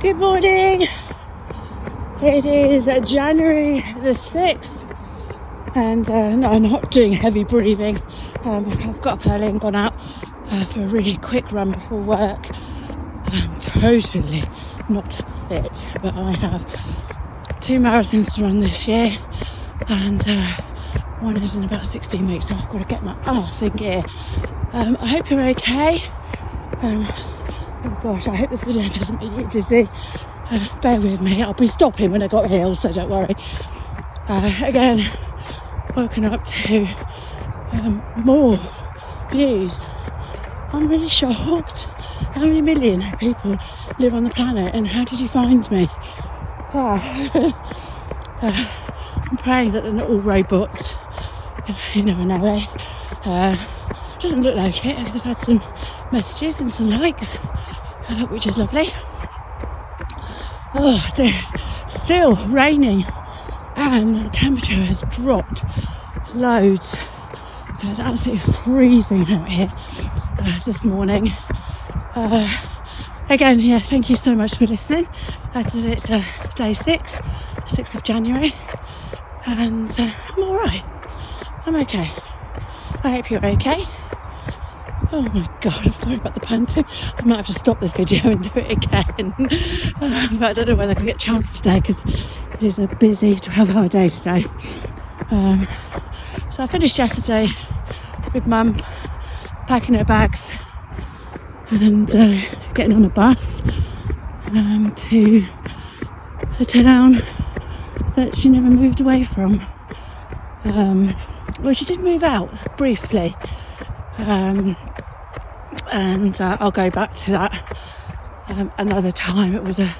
Good morning. It is uh, January the 6th, and uh, no, I'm not doing heavy breathing. Um, I've got up early and gone out uh, for a really quick run before work. I'm totally not fit, but I have two marathons to run this year, and uh, one is in about 16 weeks, so I've got to get my ass in gear. Um, I hope you're okay. Um, oh gosh, I hope this video doesn't make you dizzy. Uh, bear with me, I'll be stopping when I got here, so don't worry. Uh, again, woken up to um, more views. I'm really shocked. How many million people live on the planet, and how did you find me? Ah. uh, I'm praying that they're not all robots. You never know, eh? Uh, doesn't look like it. I've had some messages and some likes, which is lovely. Oh dear, still raining, and the temperature has dropped loads. So it's absolutely freezing out here uh, this morning. Uh, again, yeah, thank you so much for listening. As it's uh, day six, 6th of January, and uh, I'm all right. I'm okay. I hope you're okay. Oh my god, I'm sorry about the panting. I might have to stop this video and do it again. Uh, but I don't know whether I can get a chance today because it is a busy 12 hour day today. Um, so I finished yesterday with mum packing her bags and uh, getting on a bus um, to the town that she never moved away from. Um, well, she did move out briefly, um, and uh, I'll go back to that um, another time. It was a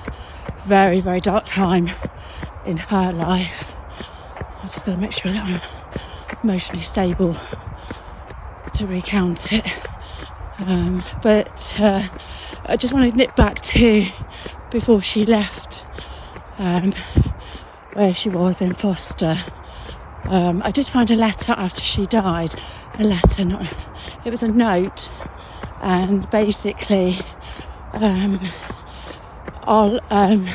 very, very dark time in her life. I'm just going to make sure that I'm emotionally stable to recount it. Um, but uh, I just want to nip back to before she left um, where she was in foster. Um, I did find a letter after she died. A letter, not it was a note, and basically, um, I'll um,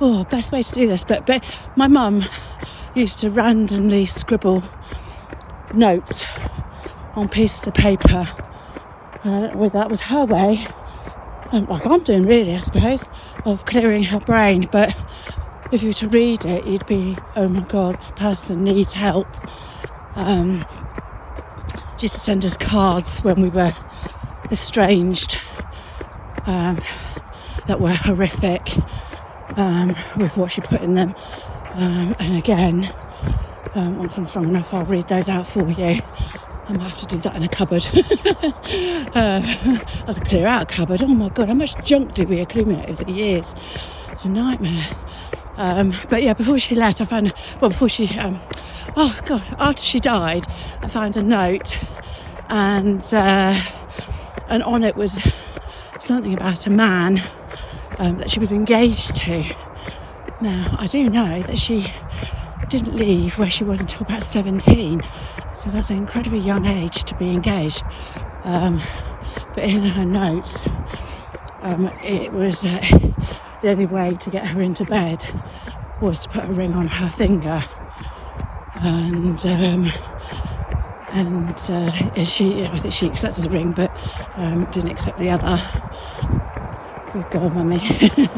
oh, best way to do this. But, but my mum used to randomly scribble notes on pieces of paper. Uh, with that was her way, um, like I'm doing really, I suppose, of clearing her brain. But if you were to read it, you'd be, oh my god, this person needs help. Um, to send us cards when we were estranged um, that were horrific um, with what she put in them. Um, and again, um, once I'm strong enough, I'll read those out for you. I might have to do that in a cupboard. uh, I have to clear out a cupboard. Oh my god, how much junk did we accumulate over the years? It's a nightmare. Um, but yeah, before she left, I found, well, before she, um, oh God, after she died, I found a note and, uh, and on it was something about a man um, that she was engaged to. Now, I do know that she didn't leave where she was until about 17, so that's an incredibly young age to be engaged. Um, but in her notes, um, it was uh, the only way to get her into bed was to put a ring on her finger. And um, and uh, she, I think she accepted the ring, but um, didn't accept the other. Good girl, mummy.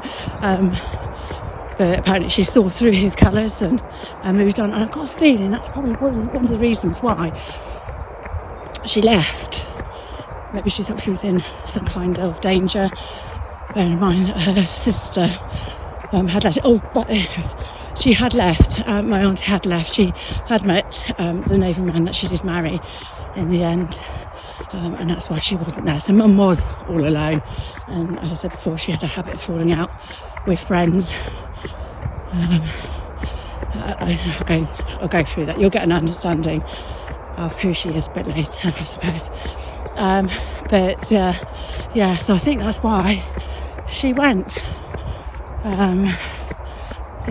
um, but apparently she saw through his colours and, and moved on. And I've got a feeling that's probably one, one of the reasons why she left. Maybe she thought she was in some kind of danger bearing in mind her sister um, had left. Oh, but uh, she had left. Uh, my aunt had left. She had met um, the Navy man that she did marry in the end, um, and that's why she wasn't there. So mum was all alone, and as I said before, she had a habit of falling out with friends. Um, I, will go, I'll go through that. You'll get an understanding of who she is a bit later, I suppose. Um, but uh, yeah, so I think that's why she went. Um, I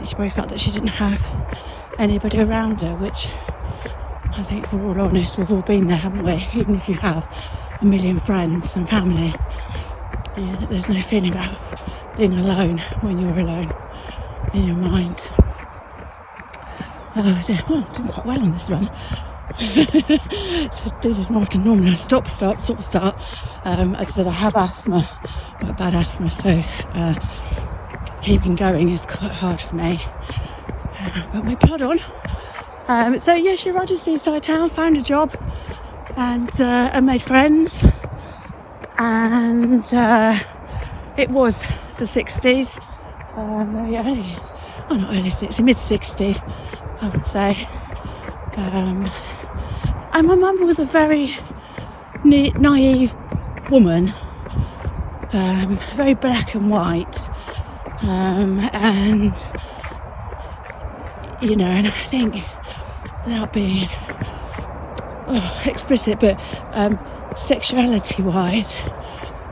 she probably felt that she didn't have anybody around her, which I think we're all honest, we've all been there, haven't we? Even if you have a million friends and family, there's no feeling about being alone when you're alone in your mind. Oh dear, well, I'm doing quite well on this one. so do this more often normally. I stop, start, stop, start. Um, as I said, I have asthma, quite bad asthma, so uh, keeping going is quite hard for me. Uh, but my blood on. Um, so yeah, she arrived in seaside town, found a job, and uh, and made friends, and uh, it was the 60s. Um, yeah, early, oh not early 60s, mid 60s, I would say. Um, and my mum was a very na- naive woman, um, very black and white, um, and you know, and I think without being oh, explicit, but um, sexuality wise,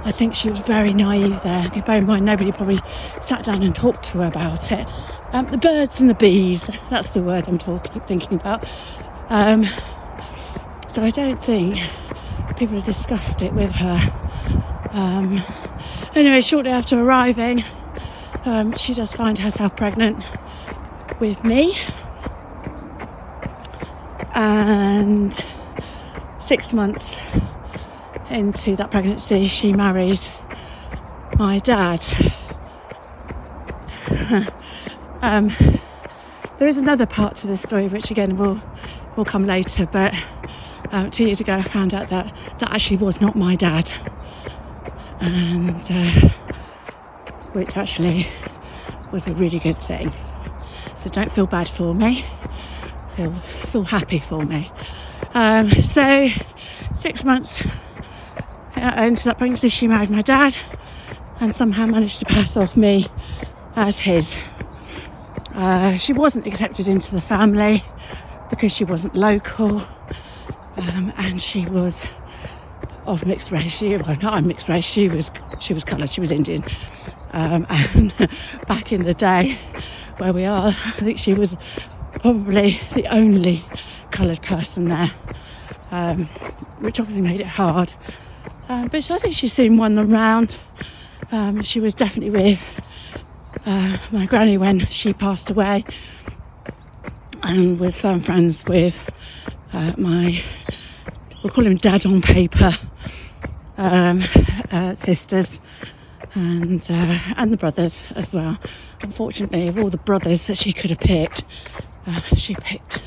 I think she was very naive there. Bear in mind, nobody probably sat down and talked to her about it. Um, the birds and the bees, that's the word I'm talking, thinking about. Um, so I don't think people have discussed it with her. Um, anyway, shortly after arriving, um, she does find herself pregnant with me. And six months into that pregnancy, she marries my dad. um, there is another part to this story, which again will will come later. But um, two years ago, I found out that that actually was not my dad, and uh, which actually was a really good thing. So don't feel bad for me. Feel feel happy for me. Um, so six months into that pregnancy, she married my dad, and somehow managed to pass off me as his. Uh, she wasn't accepted into the family because she wasn't local um, and she was of mixed race. She, well, not mixed race. She was she was coloured. She was Indian. Um, and back in the day where we are, I think she was probably the only coloured person there, um, which obviously made it hard. Um, but I think she soon won the round. Um, she was definitely with uh, my granny when she passed away and was firm friends with uh, my, we'll call him dad on paper, um, uh, sisters and uh, and the brothers as well. Unfortunately, of all the brothers that she could have picked, uh, she picked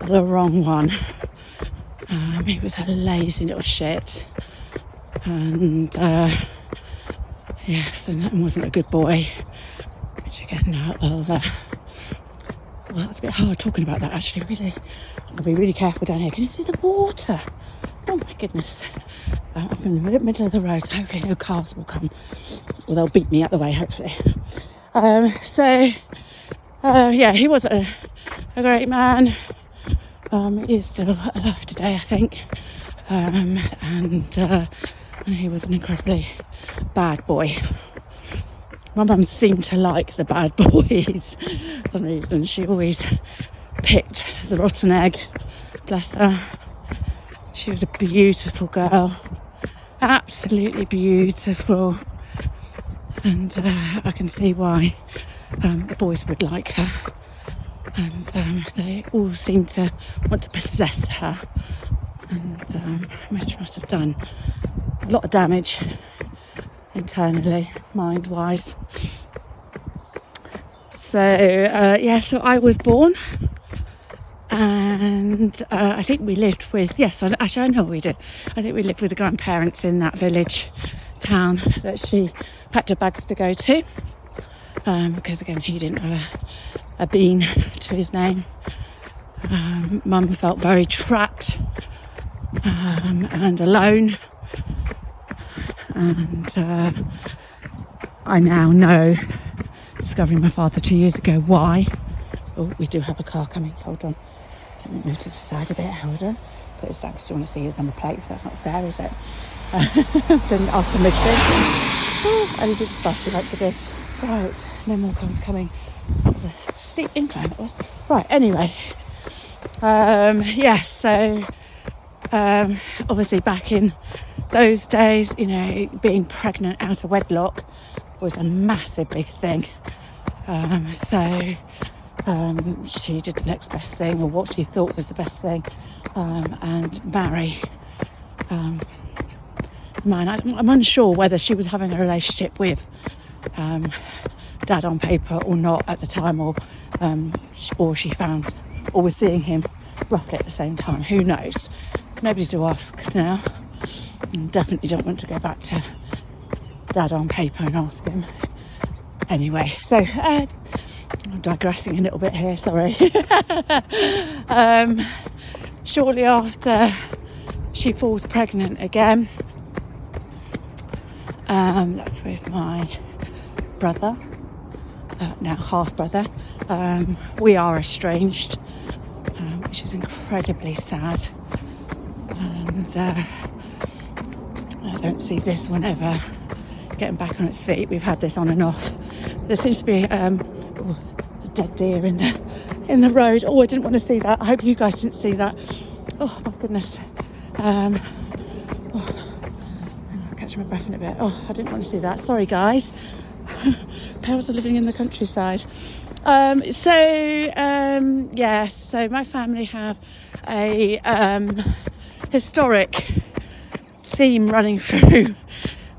the wrong one. Um, he was a lazy little shit, and uh, yes, and that wasn't a good boy. Which again, I'll, well, that's a bit hard talking about that actually. Really, I'm gonna be really careful down here. Can you see the water? Oh my goodness. I'm in the middle of the road. Hopefully, no cars will come, or they'll beat me out the way. Hopefully. Um, so, uh, yeah, he was a, a great man. Um, he is still alive today, I think. Um, and, uh, and he was an incredibly bad boy. My mum seemed to like the bad boys for some reason. She always picked the rotten egg. Bless her. She was a beautiful girl, absolutely beautiful, and uh, I can see why um, the boys would like her. And um, they all seem to want to possess her, and um, which must have done a lot of damage internally, mind wise. So, uh, yeah, so I was born and uh, I think we lived with, yes, actually, I know we did. I think we lived with the grandparents in that village town that she packed her bags to go to um, because, again, he didn't have a, a bean to his name. Um, Mum felt very trapped um, and alone and uh, I now know, discovering my father two years ago, why. Oh, we do have a car coming. Hold on. Move to the side a bit. On. Put this down because you want to see his number plate. That's not fair, is it? didn't ask permission. And he did stuff like this. Right, no more cars coming. That was a steep incline. That was right. Anyway, um, yes. Yeah, so um, obviously back in those days, you know, being pregnant out of wedlock was a massive big thing. Um, so um, she did the next best thing, or what she thought was the best thing, um, and marry. Um, man, I, I'm unsure whether she was having a relationship with um, dad on paper or not at the time, or um, or she found or was seeing him roughly at the same time. Who knows? Nobody to ask now. And definitely don't want to go back to dad on paper and ask him. Anyway, so uh, I'm digressing a little bit here. Sorry. um, shortly after she falls pregnant again. Um, that's with my brother, uh, now half brother. Um, we are estranged, um, which is incredibly sad. And uh, I don't see this one ever getting back on its feet. We've had this on and off. There seems to be um, dead deer in the in the road. Oh, I didn't want to see that. I hope you guys didn't see that. Oh my goodness. Um, oh, I'll catch my breath in a bit. Oh, I didn't want to see that. Sorry, guys. Parents are living in the countryside. Um, so um, yes, so my family have a um, historic theme running through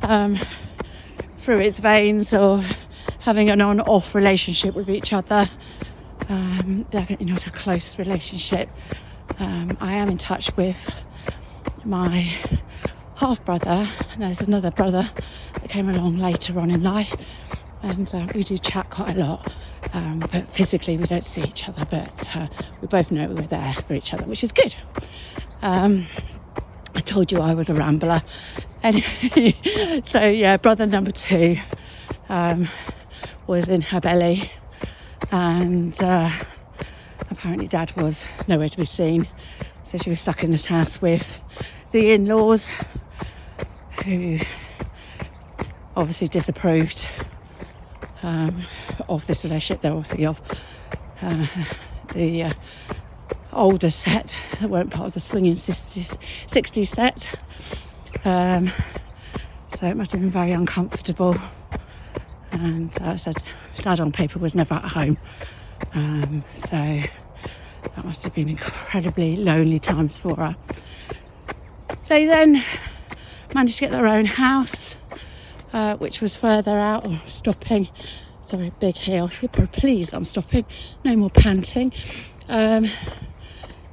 um, through its veins of having an on-off relationship with each other. Um, definitely not a close relationship. Um, I am in touch with my half brother, and there's another brother that came along later on in life, and uh, we do chat quite a lot. Um, but physically, we don't see each other, but uh, we both know we're there for each other, which is good. Um, I told you I was a rambler. Anyway, so yeah, brother number two um, was in her belly, and uh, apparently dad was nowhere to be seen. So she was stuck in this house with the in laws who obviously disapproved um, of this relationship. They're obviously of uh, the uh, older set that weren't part of the swinging 60s, 60s set. Um, so it must have been very uncomfortable. And uh, said, Dad on paper was never at home. Um, so that must have been incredibly lonely times for her. They then managed to get their own house, uh, which was further out, or stopping. Sorry, big hill. Super pleased I'm stopping. No more panting. Um,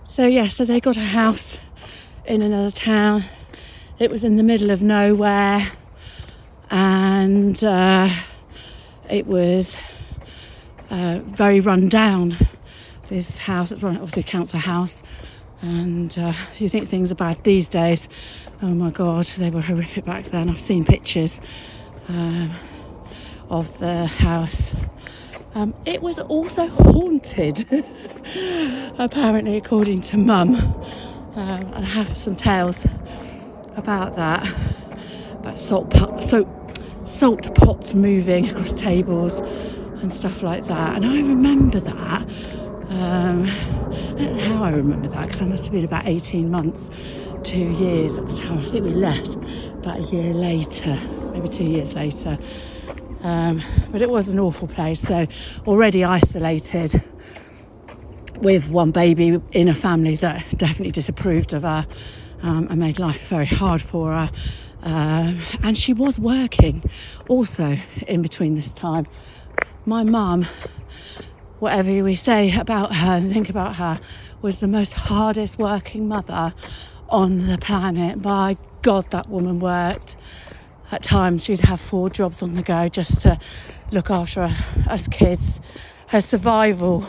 so yeah, so they got a house in another town. It was in the middle of nowhere, and uh, it was uh, very run down. This house, it's run obviously a council house, and uh, you think things are bad these days. Oh my god, they were horrific back then. I've seen pictures um, of the house. Um, it was also haunted, apparently, according to Mum. Um, and I have some tales about that. About salt, pot, salt, pots moving across tables and stuff like that. And I remember that. Um, I don't know how I remember that because I must have been about 18 months, two years at the time. I think we left about a year later, maybe two years later. Um, but it was an awful place. So already isolated with one baby in a family that definitely disapproved of her um, and made life very hard for her. Um, and she was working also in between this time. My mum, whatever we say about her and think about her, was the most hardest working mother on the planet. My God, that woman worked at times she'd have four jobs on the go just to look after us kids. Her survival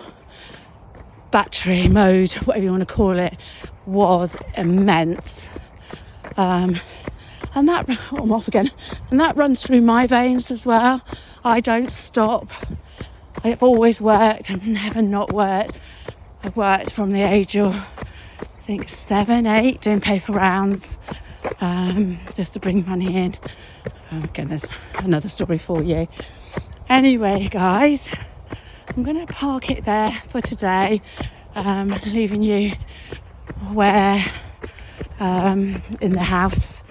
battery mode, whatever you want to call it, was immense. Um, and that, oh, I'm off again, and that runs through my veins as well. I don't stop. I've always worked, I've never not worked. I've worked from the age of, I think, seven, eight, doing paper rounds um, just to bring money in. Oh, again, there's another story for you. Anyway, guys, I'm going to park it there for today, um, leaving you where um, in the house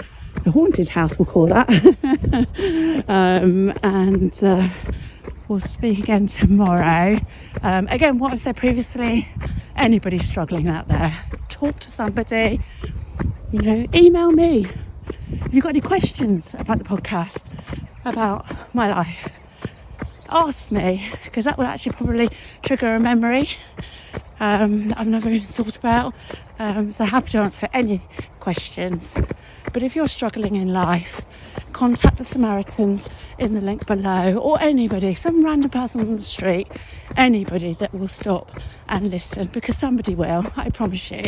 the haunted house, we'll call that. um, and uh, we'll speak again tomorrow. Um, again, what I said previously anybody struggling out there, talk to somebody, you know, email me. If you've got any questions about the podcast, about my life, ask me because that will actually probably trigger a memory um, I've never even thought about. Um, so happy to answer any questions. But if you're struggling in life, contact the Samaritans in the link below or anybody, some random person on the street, anybody that will stop and listen because somebody will, I promise you.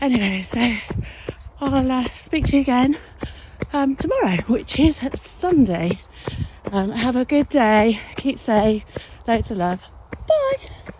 Anyway, so I'll uh, speak to you again um, tomorrow, which is Sunday. Um, have a good day, keep safe, loads of love. Bye.